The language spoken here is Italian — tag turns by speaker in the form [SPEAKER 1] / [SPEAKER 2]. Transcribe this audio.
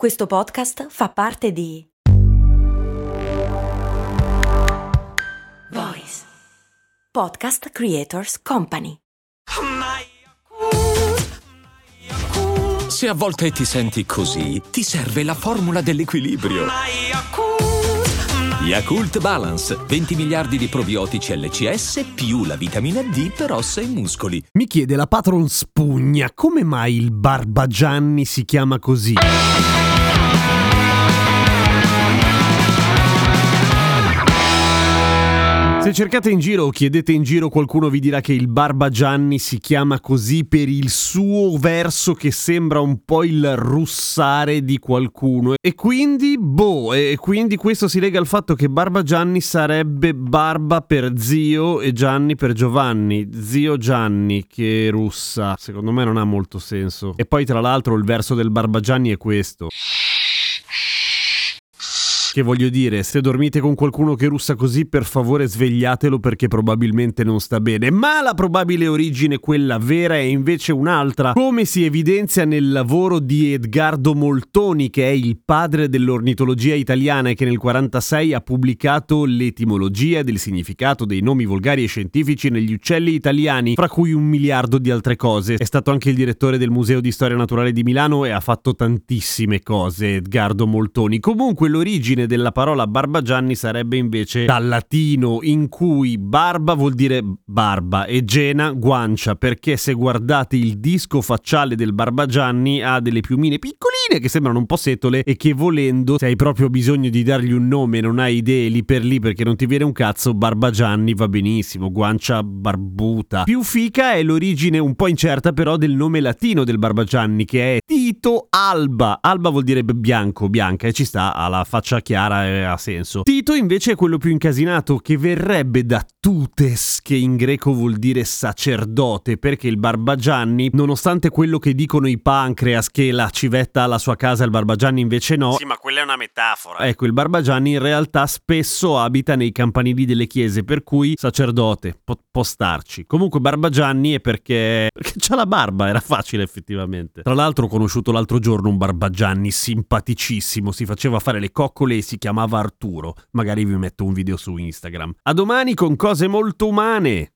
[SPEAKER 1] Questo podcast fa parte di Voice Podcast Creators Company.
[SPEAKER 2] Se a volte ti senti così, ti serve la formula dell'equilibrio. Yakult Balance, 20 miliardi di probiotici LCS più la vitamina D per ossa e muscoli.
[SPEAKER 3] Mi chiede la patron Spugna come mai il Barbagianni si chiama così. Se cercate in giro o chiedete in giro qualcuno vi dirà che il Barbagianni si chiama così per il suo verso che sembra un po' il russare di qualcuno. E quindi boh e quindi questo si lega al fatto che Barbagianni sarebbe Barba per zio e Gianni per Giovanni. Zio Gianni che russa. Secondo me non ha molto senso. E poi tra l'altro il verso del Barbagianni è questo che voglio dire, se dormite con qualcuno che russa così, per favore svegliatelo perché probabilmente non sta bene. Ma la probabile origine, quella vera, è invece un'altra. Come si evidenzia nel lavoro di Edgardo Moltoni, che è il padre dell'ornitologia italiana e che nel 1946 ha pubblicato l'etimologia del significato dei nomi volgari e scientifici negli uccelli italiani, fra cui un miliardo di altre cose. È stato anche il direttore del Museo di Storia Naturale di Milano e ha fatto tantissime cose, Edgardo Moltoni. Comunque l'origine origine della parola barbagianni sarebbe invece dal latino in cui barba vuol dire barba e gena guancia, perché se guardate il disco facciale del barbagianni ha delle piumine piccoline che sembrano un po' setole e che volendo, se hai proprio bisogno di dargli un nome e non hai idee lì per lì perché non ti viene un cazzo, barbagianni va benissimo, guancia barbuta. Più fica è l'origine un po' incerta però del nome latino del barbagianni che è Tito Alba. Alba vuol dire bianco, bianca e ci sta alla faccia chiara e ha senso. Tito invece è quello più incasinato che verrebbe da tutes, che in greco vuol dire sacerdote, perché il Barbagianni, nonostante quello che dicono i pancreas che la civetta ha la sua casa e il Barbagianni invece no.
[SPEAKER 4] Sì, ma quella è una metafora.
[SPEAKER 3] Ecco, il Barbagianni in realtà spesso abita nei campanili delle chiese, per cui sacerdote, può, può starci. Comunque Barbagianni è perché, perché c'ha la barba, era facile effettivamente. Tra l'altro ho conosciuto l'altro giorno un Barbagianni simpaticissimo, si faceva fare le coccole si chiamava Arturo. Magari vi metto un video su Instagram. A domani con cose molto umane.